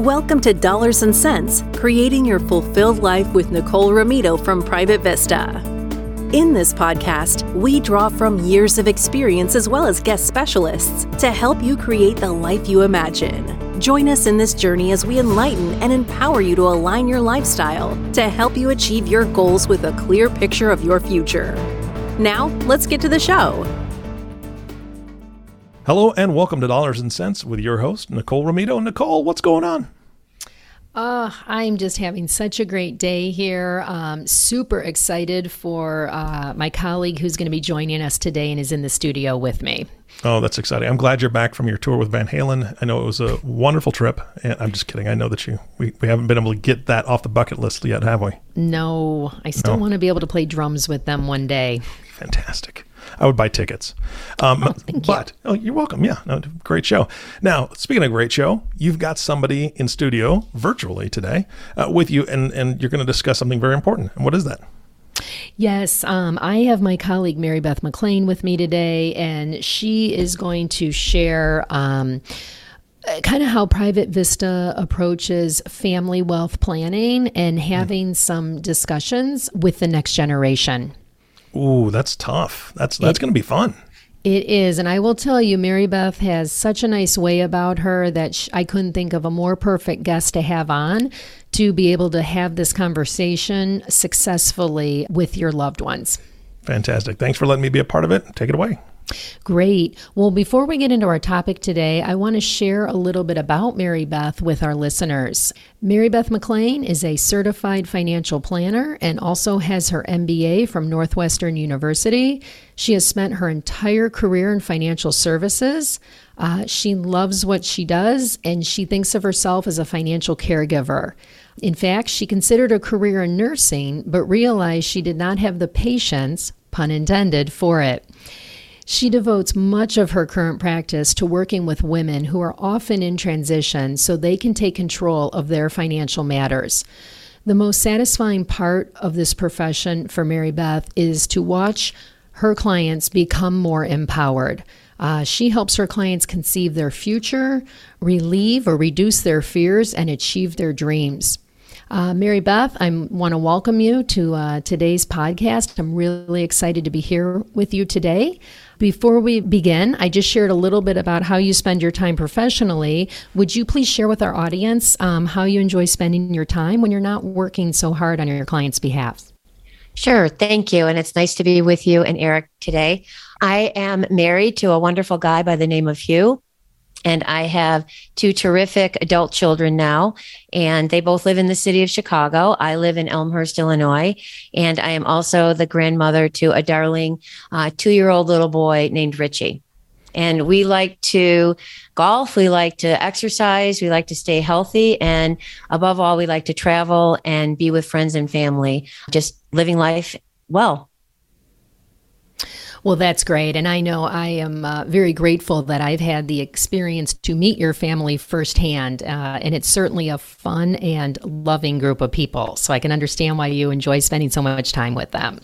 Welcome to Dollars and Cents, creating your fulfilled life with Nicole Romito from Private Vista. In this podcast, we draw from years of experience as well as guest specialists to help you create the life you imagine. Join us in this journey as we enlighten and empower you to align your lifestyle to help you achieve your goals with a clear picture of your future. Now, let's get to the show. Hello and welcome to Dollars and Cents with your host, Nicole Romito. Nicole, what's going on? Uh, I'm just having such a great day here. Um, super excited for uh, my colleague who's going to be joining us today and is in the studio with me. Oh, that's exciting. I'm glad you're back from your tour with Van Halen. I know it was a wonderful trip. And I'm just kidding. I know that you we, we haven't been able to get that off the bucket list yet, have we? No, I still no. want to be able to play drums with them one day. Fantastic. I would buy tickets. Um, oh, thank but you. oh, you're welcome. Yeah, no, great show. Now, speaking of great show, you've got somebody in studio virtually today uh, with you, and and you're going to discuss something very important. And what is that? Yes, um, I have my colleague Mary Beth McLean with me today, and she is going to share. Um, kind of how Private Vista approaches family wealth planning and having some discussions with the next generation. Ooh, that's tough. That's that's going to be fun. It is, and I will tell you, Mary Beth has such a nice way about her that sh- I couldn't think of a more perfect guest to have on to be able to have this conversation successfully with your loved ones. Fantastic. Thanks for letting me be a part of it. Take it away. Great. Well, before we get into our topic today, I want to share a little bit about Mary Beth with our listeners. Mary Beth McLean is a certified financial planner and also has her MBA from Northwestern University. She has spent her entire career in financial services. Uh, she loves what she does and she thinks of herself as a financial caregiver. In fact, she considered a career in nursing, but realized she did not have the patience, pun intended, for it. She devotes much of her current practice to working with women who are often in transition so they can take control of their financial matters. The most satisfying part of this profession for Mary Beth is to watch her clients become more empowered. Uh, she helps her clients conceive their future, relieve or reduce their fears, and achieve their dreams. Uh, Mary Beth, I want to welcome you to uh, today's podcast. I'm really excited to be here with you today. Before we begin, I just shared a little bit about how you spend your time professionally. Would you please share with our audience um, how you enjoy spending your time when you're not working so hard on your client's behalf? Sure. Thank you. And it's nice to be with you and Eric today. I am married to a wonderful guy by the name of Hugh. And I have two terrific adult children now, and they both live in the city of Chicago. I live in Elmhurst, Illinois, and I am also the grandmother to a darling uh, two year old little boy named Richie. And we like to golf, we like to exercise, we like to stay healthy, and above all, we like to travel and be with friends and family, just living life well. Well, that's great. And I know I am uh, very grateful that I've had the experience to meet your family firsthand. Uh, and it's certainly a fun and loving group of people. So I can understand why you enjoy spending so much time with them.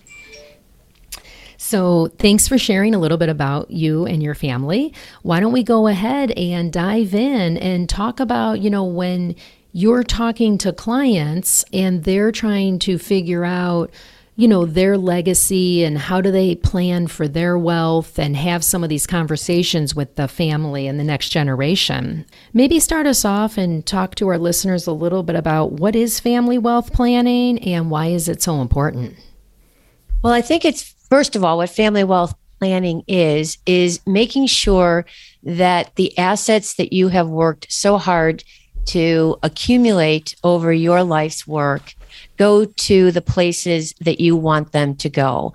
So, thanks for sharing a little bit about you and your family. Why don't we go ahead and dive in and talk about, you know, when you're talking to clients and they're trying to figure out you know, their legacy and how do they plan for their wealth and have some of these conversations with the family and the next generation. Maybe start us off and talk to our listeners a little bit about what is family wealth planning and why is it so important? Well, I think it's first of all what family wealth planning is is making sure that the assets that you have worked so hard to accumulate over your life's work go to the places that you want them to go.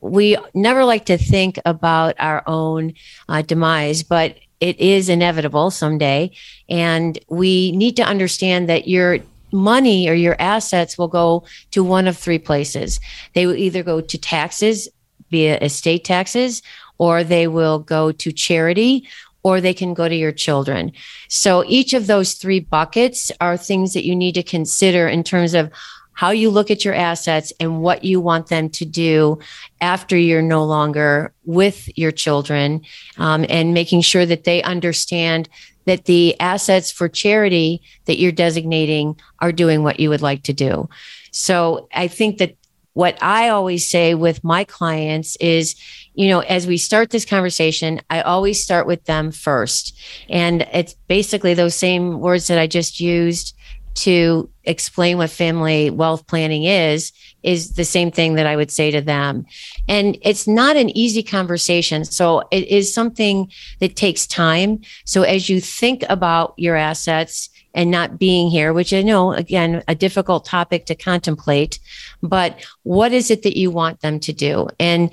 We never like to think about our own uh, demise, but it is inevitable someday. And we need to understand that your money or your assets will go to one of three places. They will either go to taxes via estate taxes, or they will go to charity, or they can go to your children. So each of those three buckets are things that you need to consider in terms of how you look at your assets and what you want them to do after you're no longer with your children um, and making sure that they understand that the assets for charity that you're designating are doing what you would like to do. So I think that what I always say with my clients is, you know, as we start this conversation, I always start with them first. And it's basically those same words that I just used to explain what family wealth planning is is the same thing that I would say to them. And it's not an easy conversation. So it is something that takes time. So as you think about your assets and not being here, which I know, again, a difficult topic to contemplate, but what is it that you want them to do? And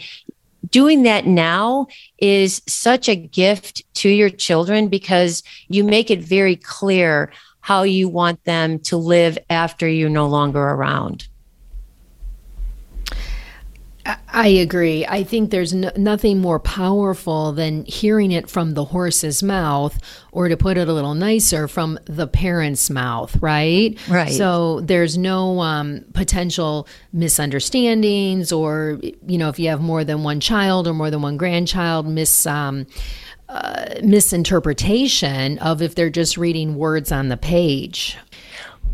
doing that now is such a gift to your children because you make it very clear how you want them to live after you're no longer around. I agree. I think there's no, nothing more powerful than hearing it from the horse's mouth, or to put it a little nicer, from the parent's mouth, right? Right. So there's no um, potential misunderstandings, or, you know, if you have more than one child or more than one grandchild, miss. Um, misinterpretation of if they're just reading words on the page.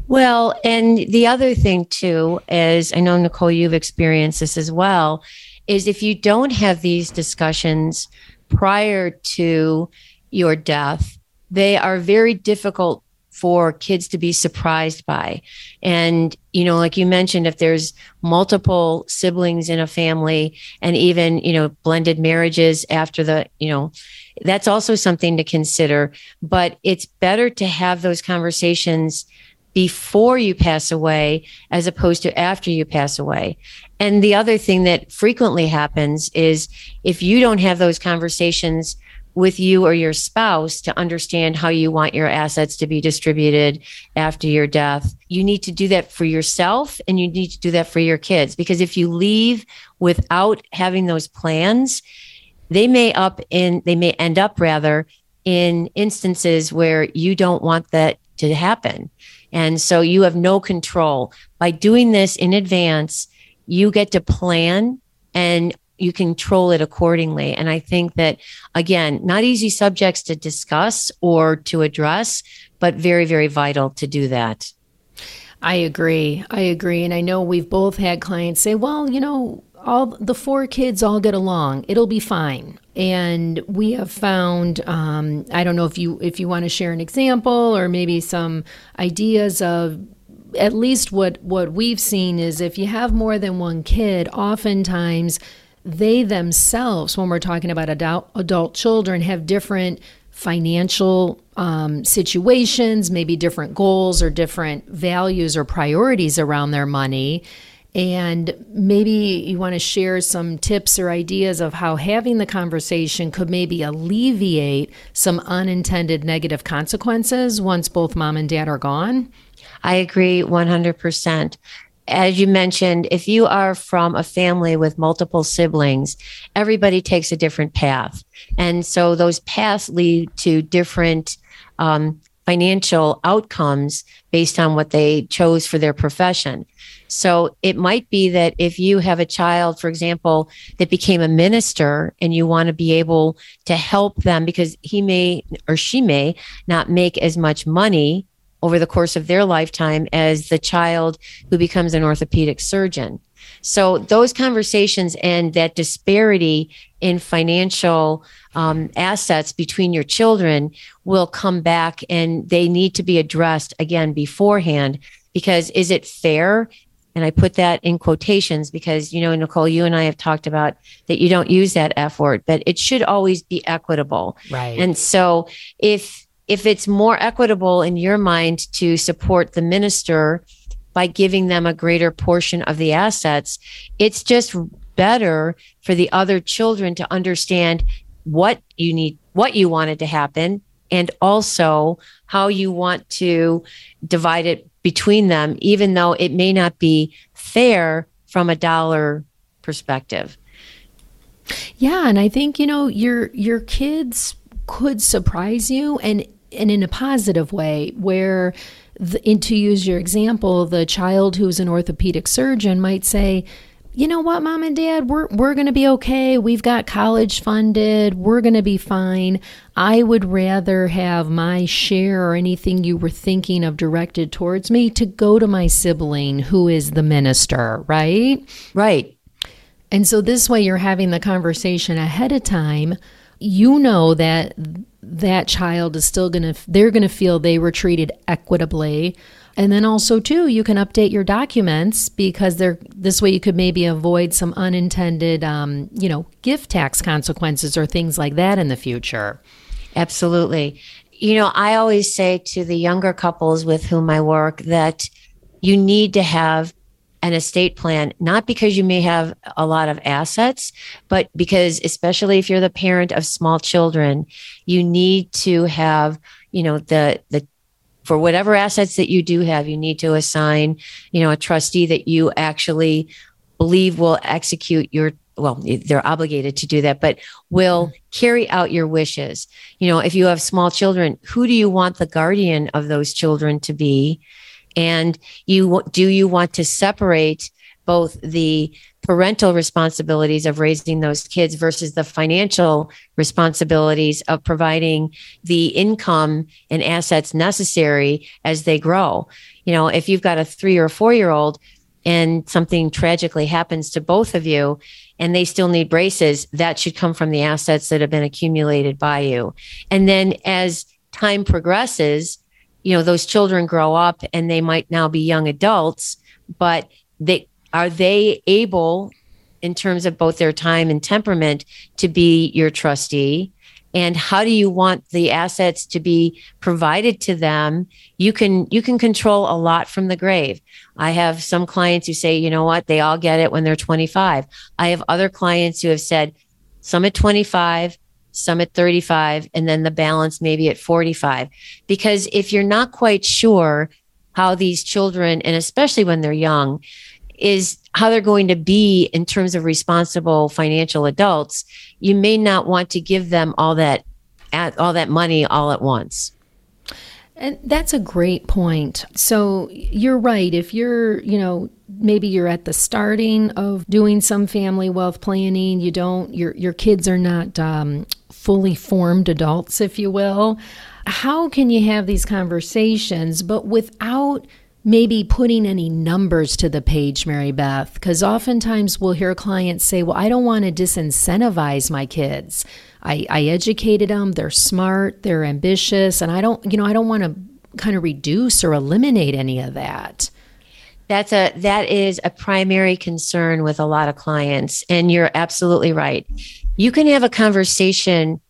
Well, and the other thing too is I know Nicole, you've experienced this as well, is if you don't have these discussions prior to your death, they are very difficult for kids to be surprised by. And, you know, like you mentioned, if there's multiple siblings in a family and even, you know, blended marriages after the, you know, that's also something to consider. But it's better to have those conversations before you pass away as opposed to after you pass away. And the other thing that frequently happens is if you don't have those conversations with you or your spouse to understand how you want your assets to be distributed after your death. You need to do that for yourself and you need to do that for your kids because if you leave without having those plans, they may up in they may end up rather in instances where you don't want that to happen. And so you have no control. By doing this in advance, you get to plan and you control it accordingly. And I think that, again, not easy subjects to discuss or to address, but very, very vital to do that. I agree. I agree. And I know we've both had clients say, well, you know, all the four kids all get along. It'll be fine. And we have found, um, I don't know if you if you want to share an example or maybe some ideas of at least what what we've seen is if you have more than one kid, oftentimes they themselves, when we're talking about adult, adult children, have different financial um, situations, maybe different goals or different values or priorities around their money. And maybe you want to share some tips or ideas of how having the conversation could maybe alleviate some unintended negative consequences once both mom and dad are gone. I agree 100% as you mentioned, if you are from a family with multiple siblings, everybody takes a different path. And so those paths lead to different um, financial outcomes based on what they chose for their profession. So it might be that if you have a child, for example, that became a minister and you want to be able to help them because he may or she may not make as much money over the course of their lifetime as the child who becomes an orthopedic surgeon. So those conversations and that disparity in financial um, assets between your children will come back and they need to be addressed again beforehand because is it fair and I put that in quotations because, you know, Nicole, you and I have talked about that you don't use that F word, but it should always be equitable. Right. And so if if it's more equitable in your mind to support the minister by giving them a greater portion of the assets, it's just better for the other children to understand what you need, what you wanted to happen, and also how you want to divide it between them, even though it may not be fair from a dollar perspective. Yeah, and I think you know your your kids could surprise you, and and in a positive way where the, to use your example the child who's an orthopedic surgeon might say you know what, mom and dad, we're we're going to be okay. We've got college funded. We're going to be fine. I would rather have my share or anything you were thinking of directed towards me to go to my sibling who is the minister, right? Right. And so this way you're having the conversation ahead of time. You know that that child is still going to they're going to feel they were treated equitably and then also too, you can update your documents because they're this way you could maybe avoid some unintended, um, you know, gift tax consequences or things like that in the future. Absolutely. You know, I always say to the younger couples with whom I work that you need to have an estate plan, not because you may have a lot of assets, but because, especially if you're the parent of small children, you need to have, you know, the, the for whatever assets that you do have, you need to assign, you know, a trustee that you actually believe will execute your well, they're obligated to do that, but will mm-hmm. carry out your wishes. You know, if you have small children, who do you want the guardian of those children to be? And you do you want to separate both the parental responsibilities of raising those kids versus the financial responsibilities of providing the income and assets necessary as they grow. You know, if you've got a three or four year old and something tragically happens to both of you and they still need braces, that should come from the assets that have been accumulated by you. And then as time progresses, you know, those children grow up and they might now be young adults, but they are they able in terms of both their time and temperament to be your trustee? And how do you want the assets to be provided to them? You can you can control a lot from the grave. I have some clients who say you know what? They all get it when they're 25 i have other clients who have said some at 25 some at 35 and then the balance maybe at 45 because if you're not quite sure how these children and especially when they're young is how they're going to be in terms of responsible financial adults, you may not want to give them all that all that money all at once. And that's a great point. So you're right. If you're, you know, maybe you're at the starting of doing some family wealth planning, you don't, your your kids are not um, fully formed adults, if you will. How can you have these conversations, but without maybe putting any numbers to the page, Mary Beth, because oftentimes we'll hear clients say, Well, I don't want to disincentivize my kids. I, I educated them, they're smart, they're ambitious, and I don't, you know, I don't want to kind of reduce or eliminate any of that. That's a that is a primary concern with a lot of clients and you're absolutely right. You can have a conversation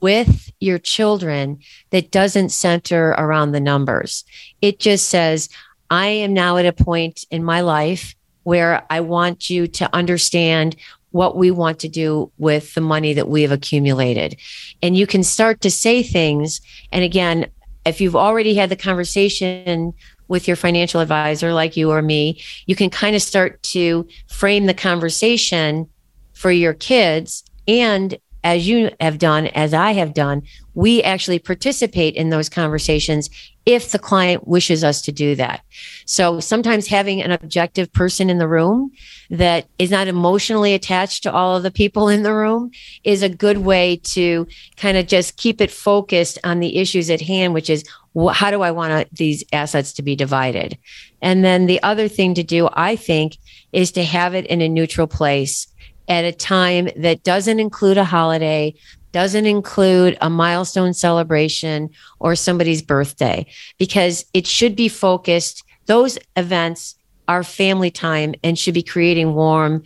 with your children that doesn't center around the numbers. It just says, I am now at a point in my life where I want you to understand what we want to do with the money that we have accumulated. And you can start to say things. And again, if you've already had the conversation with your financial advisor, like you or me, you can kind of start to frame the conversation for your kids. And as you have done, as I have done, we actually participate in those conversations if the client wishes us to do that. So sometimes having an objective person in the room that is not emotionally attached to all of the people in the room is a good way to kind of just keep it focused on the issues at hand, which is how do I want these assets to be divided? And then the other thing to do, I think, is to have it in a neutral place at a time that doesn't include a holiday, doesn't include a milestone celebration or somebody's birthday because it should be focused. Those events are family time and should be creating warm,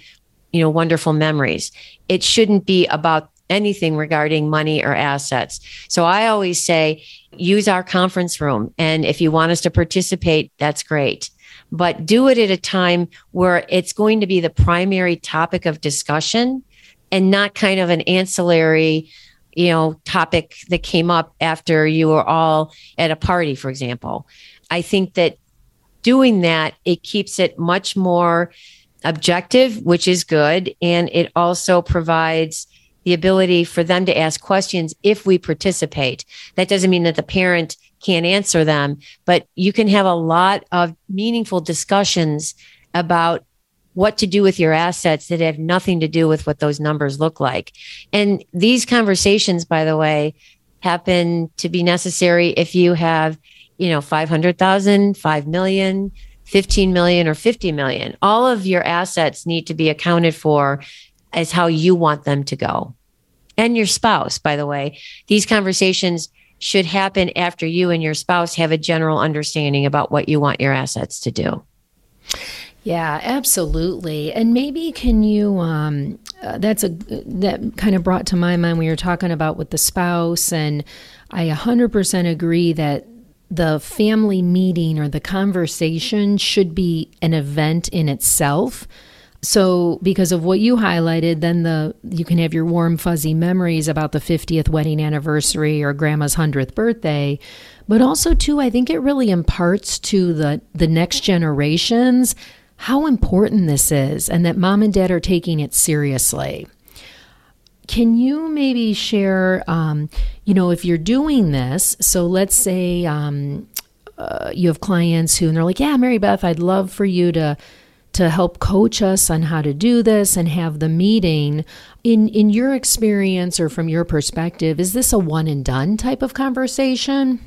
you know, wonderful memories. It shouldn't be about anything regarding money or assets. So I always say use our conference room. And if you want us to participate, that's great. But do it at a time where it's going to be the primary topic of discussion and not kind of an ancillary you know topic that came up after you were all at a party for example. I think that doing that it keeps it much more objective which is good and it also provides the ability for them to ask questions if we participate. That doesn't mean that the parent can't answer them but you can have a lot of meaningful discussions about what to do with your assets that have nothing to do with what those numbers look like. And these conversations, by the way, happen to be necessary if you have, you know, 500,000, 5 million, 15 million, or 50 million. All of your assets need to be accounted for as how you want them to go. And your spouse, by the way. These conversations should happen after you and your spouse have a general understanding about what you want your assets to do. Yeah, absolutely. And maybe can you um uh, that's a that kind of brought to my mind when you're talking about with the spouse and I 100% agree that the family meeting or the conversation should be an event in itself. So because of what you highlighted, then the you can have your warm fuzzy memories about the 50th wedding anniversary or grandma's 100th birthday, but also too I think it really imparts to the the next generations how important this is and that mom and dad are taking it seriously. Can you maybe share, um, you know, if you're doing this? So let's say um, uh, you have clients who and they're like, "Yeah, Mary Beth, I'd love for you to to help coach us on how to do this and have the meeting." In in your experience or from your perspective, is this a one and done type of conversation?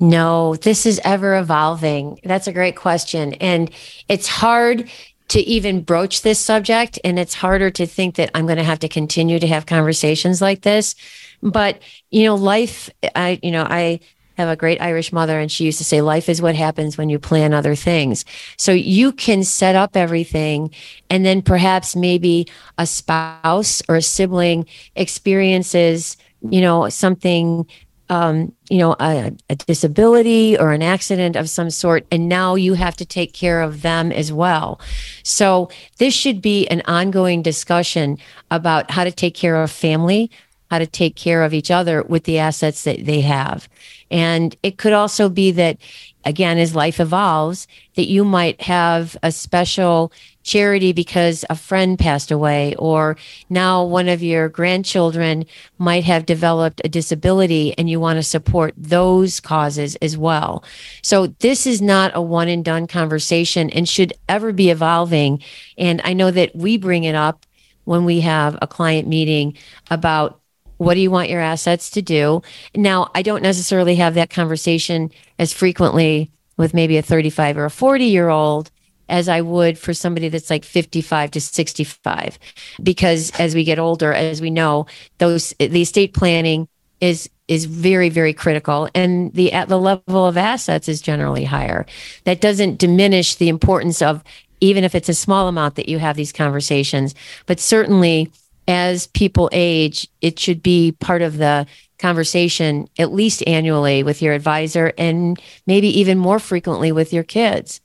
No, this is ever evolving. That's a great question. And it's hard to even broach this subject. And it's harder to think that I'm going to have to continue to have conversations like this. But, you know, life, I, you know, I have a great Irish mother and she used to say, life is what happens when you plan other things. So you can set up everything and then perhaps maybe a spouse or a sibling experiences, you know, something um, you know, a, a, disability or an accident of some sort, and now you have to take care of them as well. So this should be an ongoing discussion about how to take care of family, how to take care of each other with the assets that they have. And it could also be that, again, as life evolves, that you might have a special charity because a friend passed away, or now one of your grandchildren might have developed a disability and you want to support those causes as well. So this is not a one and done conversation and should ever be evolving. And I know that we bring it up when we have a client meeting about what do you want your assets to do? Now, I don't necessarily have that conversation as frequently with maybe a 35 or a 40 year old as I would for somebody that's like 55 to 65. Because as we get older, as we know, those the estate planning is is very very critical and the at the level of assets is generally higher. That doesn't diminish the importance of even if it's a small amount that you have these conversations, but certainly as people age, it should be part of the conversation at least annually with your advisor and maybe even more frequently with your kids.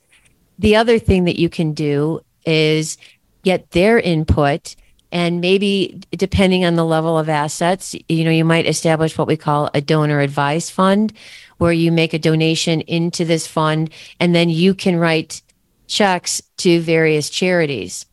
The other thing that you can do is get their input and maybe depending on the level of assets, you know, you might establish what we call a donor advised fund where you make a donation into this fund and then you can write checks to various charities.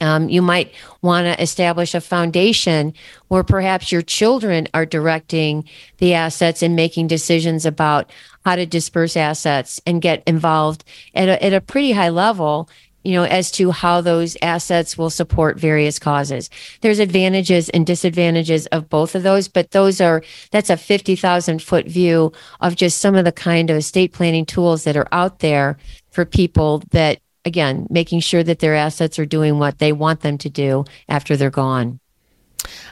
Um, you might want to establish a foundation where perhaps your children are directing the assets and making decisions about how to disperse assets and get involved at a, at a pretty high level you know, as to how those assets will support various causes. There's advantages and disadvantages of both of those, but those are, that's a 50,000 foot view of just some of the kind of estate planning tools that are out there for people that again, making sure that their assets are doing what they want them to do after they're gone.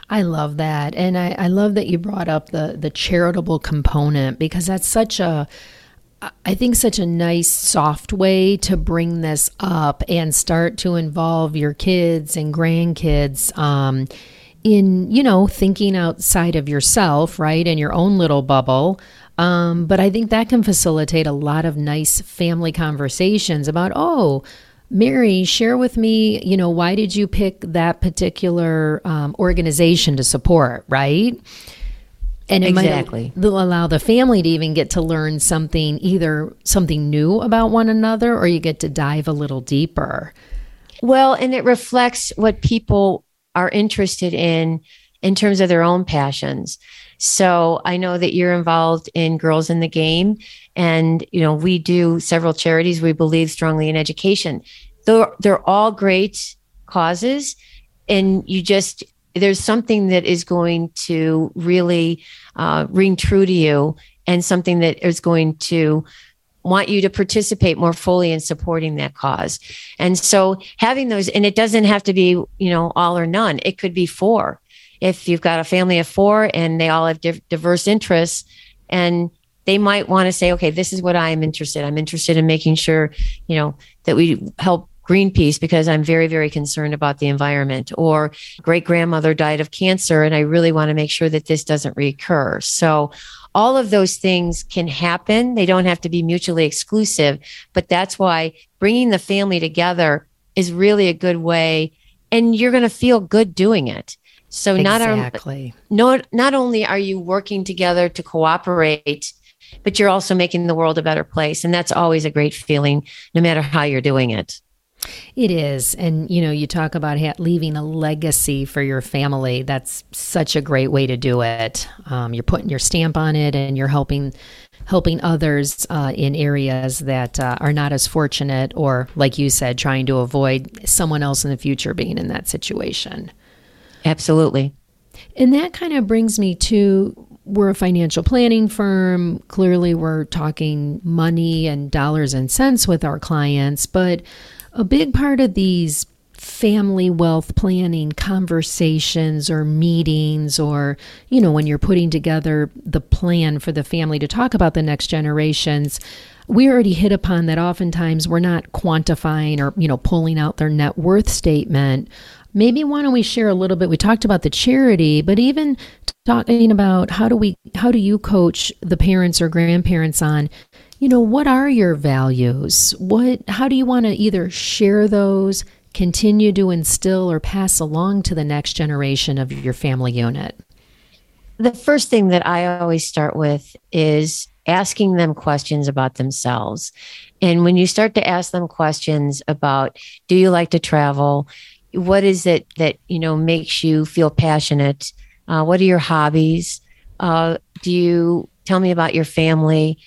I love that. And I, I love that you brought up the the charitable component because that's such a I think such a nice soft way to bring this up and start to involve your kids and grandkids um, in, you know, thinking outside of yourself, right? In your own little bubble um, but I think that can facilitate a lot of nice family conversations about, oh, Mary, share with me, you know, why did you pick that particular um, organization to support, right? And it exactly. might allow the family to even get to learn something, either something new about one another, or you get to dive a little deeper. Well, and it reflects what people are interested in in terms of their own passions. So I know that you're involved in Girls in the Game, and you know we do several charities. We believe strongly in education. they're, they're all great causes. And you just, there's something that is going to really uh, ring true to you and something that is going to want you to participate more fully in supporting that cause. And so having those, and it doesn't have to be, you know, all or none. It could be four. If you've got a family of four and they all have div- diverse interests and they might want to say, okay, this is what I am interested. I'm interested in making sure, you know, that we help Greenpeace because I'm very, very concerned about the environment. Or great grandmother died of cancer, and I really want to make sure that this doesn't recur. So, all of those things can happen. They don't have to be mutually exclusive, but that's why bringing the family together is really a good way, and you're going to feel good doing it. So exactly. not not not only are you working together to cooperate, but you're also making the world a better place, and that's always a great feeling, no matter how you're doing it. It is. And, you know, you talk about leaving a legacy for your family. That's such a great way to do it. Um, you're putting your stamp on it and you're helping helping others uh, in areas that uh, are not as fortunate or like you said trying to avoid someone else in the future being in that situation absolutely. And that kind of brings me to we're a financial planning firm. Clearly we're talking money and dollars and cents with our clients but a big part of these family wealth planning conversations or meetings or you know when you're putting together the plan for the family to talk about the next generations we already hit upon that oftentimes we're not quantifying or you know pulling out their net worth statement maybe why don't we share a little bit we talked about the charity but even talking about how do we how do you coach the parents or grandparents on you know, what are your values? What how do you want to either share those, continue to instill or pass along to the next generation of your family unit? The first thing that I always start with is asking them questions about themselves. And when you start to ask them questions about do you like to travel? What is it that, you know, makes you feel passionate? Uh, what are your hobbies? Uh, do you tell me about your family?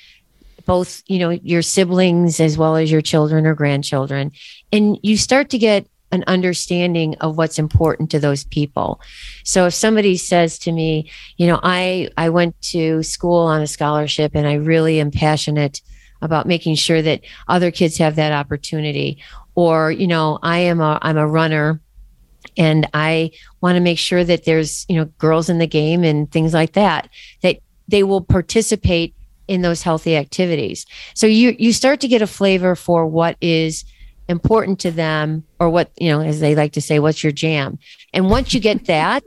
both you know your siblings as well as your children or grandchildren and you start to get an understanding of what's important to those people so if somebody says to me you know i i went to school on a scholarship and i really am passionate about making sure that other kids have that opportunity or you know i am a i'm a runner and i want to make sure that there's you know girls in the game and things like that that they will participate in those healthy activities. So you you start to get a flavor for what is important to them or what, you know, as they like to say, what's your jam? And once you get that,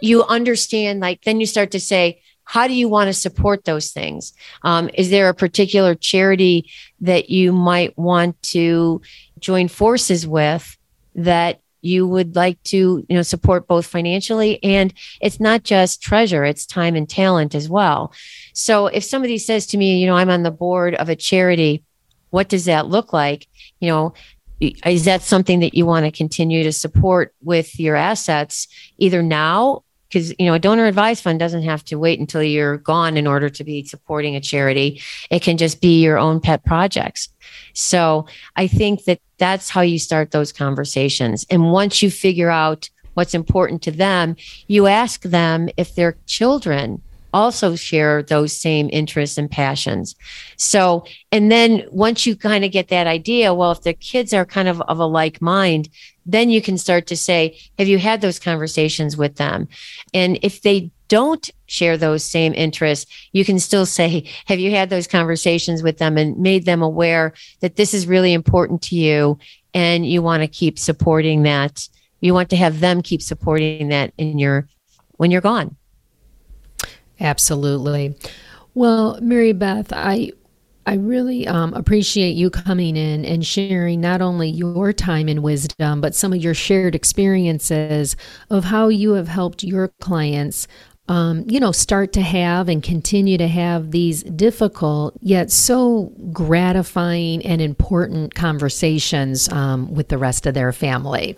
you understand like then you start to say, how do you want to support those things? Um, is there a particular charity that you might want to join forces with that you would like to you know support both financially? And it's not just treasure it's time and talent as well. So if somebody says to me you know i'm on the board of a charity what does that look like? You know is that something that you want to continue to support with your assets either now because you know a donor advised fund doesn't have to wait until you're gone in order to be supporting a charity. It can just be your own pet projects. So i think that that's how you start those conversations. And once you figure out what's important to them you ask them if their children also share those same interests and passions. So, and then once you kind of get that idea, well, if the kids are kind of of a like mind, then you can start to say, have you had those conversations with them? And if they don't share those same interests, you can still say, have you had those conversations with them and made them aware that this is really important to you and you want to keep supporting that? You want to have them keep supporting that in your when you're gone. Absolutely. Well, Mary Beth, I I really um, appreciate you coming in and sharing not only your time and wisdom, but some of your shared experiences of how you have helped your clients, um, you know, start to have and continue to have these difficult yet so gratifying and important conversations um, with the rest of their family.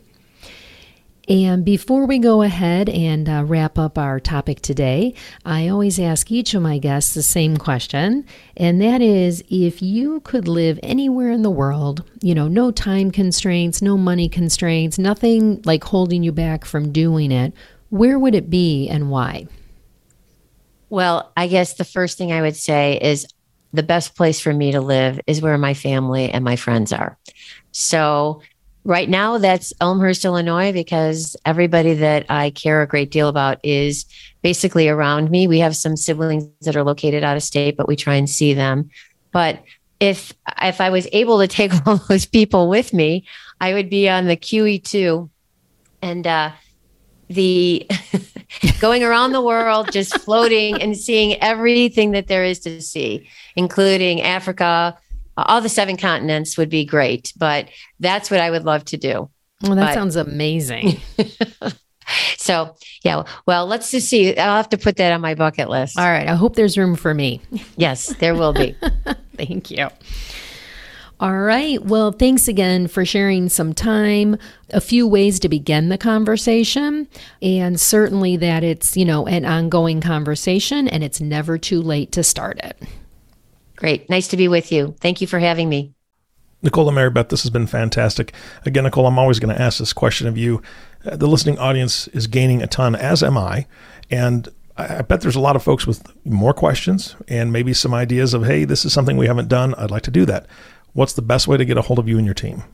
And before we go ahead and uh, wrap up our topic today, I always ask each of my guests the same question. And that is if you could live anywhere in the world, you know, no time constraints, no money constraints, nothing like holding you back from doing it, where would it be and why? Well, I guess the first thing I would say is the best place for me to live is where my family and my friends are. So right now that's Elmhurst, Illinois, because everybody that I care a great deal about is basically around me. We have some siblings that are located out of state, but we try and see them. But if if I was able to take all those people with me, I would be on the QE2 and uh, the going around the world, just floating and seeing everything that there is to see, including Africa, Uh, all the seven continents would be great, but that's what I would love to do. Well, that but, sounds amazing. so, yeah, well, let's just see. I'll have to put that on my bucket list. All right. I hope there's room for me. yes, there will be. Thank you. All right. Well, thanks again for sharing some time, a few ways to begin the conversation, and certainly that it's, you know, an ongoing conversation and it's never too late to start it. Great. Nice to be with you. Thank you for having me. Nicole and Mary this has been fantastic. Again, Nicole, I'm always going to ask this question of you. Uh, the listening audience is gaining a ton, as am I. And I bet there's a lot of folks with more questions and maybe some ideas of, hey, this is something we haven't done. I'd like to do that. What's the best way to get a hold of you and your team?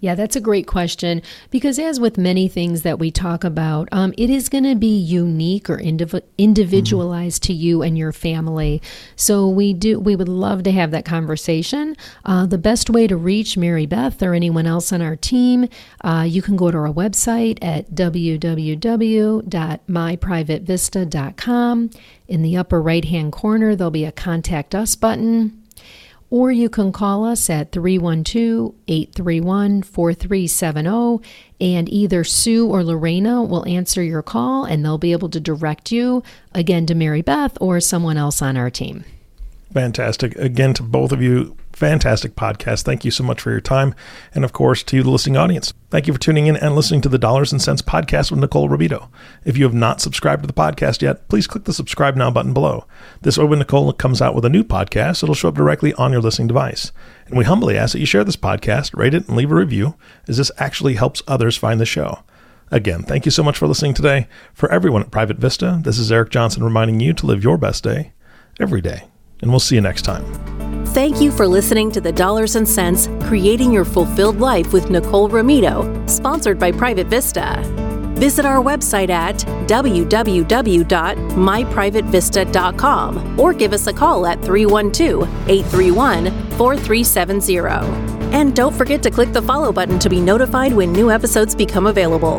Yeah, that's a great question because, as with many things that we talk about, um, it is going to be unique or indiv- individualized mm-hmm. to you and your family. So we do we would love to have that conversation. Uh, the best way to reach Mary Beth or anyone else on our team, uh, you can go to our website at www.myprivatevista.com. In the upper right hand corner, there'll be a contact us button or you can call us at 312 831 4370, and either Sue or Lorena will answer your call and they'll be able to direct you again to Mary Beth or someone else on our team. Fantastic. Again, to both of you, fantastic podcast. Thank you so much for your time. And of course, to the listening audience, thank you for tuning in and listening to the Dollars and Cents podcast with Nicole Romito. If you have not subscribed to the podcast yet, please click the subscribe now button below. This way, when Nicole comes out with a new podcast, it'll show up directly on your listening device. And we humbly ask that you share this podcast, rate it, and leave a review, as this actually helps others find the show. Again, thank you so much for listening today. For everyone at Private Vista, this is Eric Johnson reminding you to live your best day every day. And we'll see you next time. Thank you for listening to the Dollars and Cents Creating Your Fulfilled Life with Nicole Romito, sponsored by Private Vista. Visit our website at www.myprivatevista.com or give us a call at 312 831 4370. And don't forget to click the follow button to be notified when new episodes become available.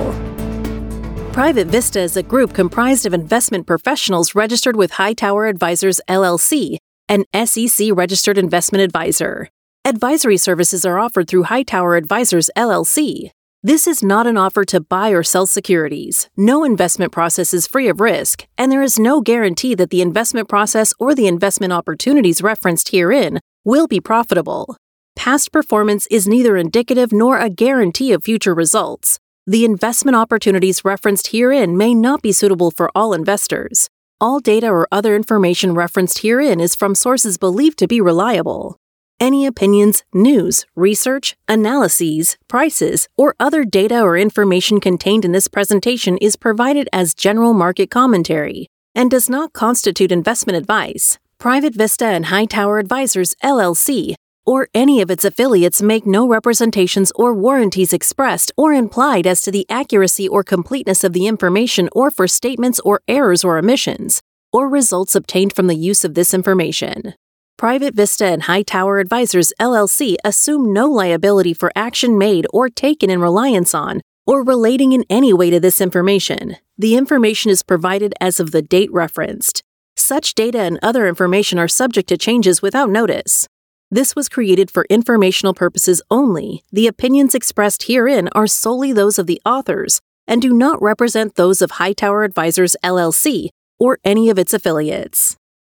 Private Vista is a group comprised of investment professionals registered with Hightower Advisors LLC an SEC registered investment advisor. Advisory services are offered through Hightower Advisors LLC. This is not an offer to buy or sell securities. No investment process is free of risk, and there is no guarantee that the investment process or the investment opportunities referenced herein will be profitable. Past performance is neither indicative nor a guarantee of future results. The investment opportunities referenced herein may not be suitable for all investors. All data or other information referenced herein is from sources believed to be reliable. Any opinions, news, research, analyses, prices, or other data or information contained in this presentation is provided as general market commentary and does not constitute investment advice. Private Vista and Hightower Advisors, LLC, or any of its affiliates make no representations or warranties expressed or implied as to the accuracy or completeness of the information or for statements or errors or omissions, or results obtained from the use of this information. Private Vista and Hightower Advisors LLC assume no liability for action made or taken in reliance on or relating in any way to this information. The information is provided as of the date referenced. Such data and other information are subject to changes without notice. This was created for informational purposes only. The opinions expressed herein are solely those of the authors and do not represent those of Hightower Advisors LLC or any of its affiliates.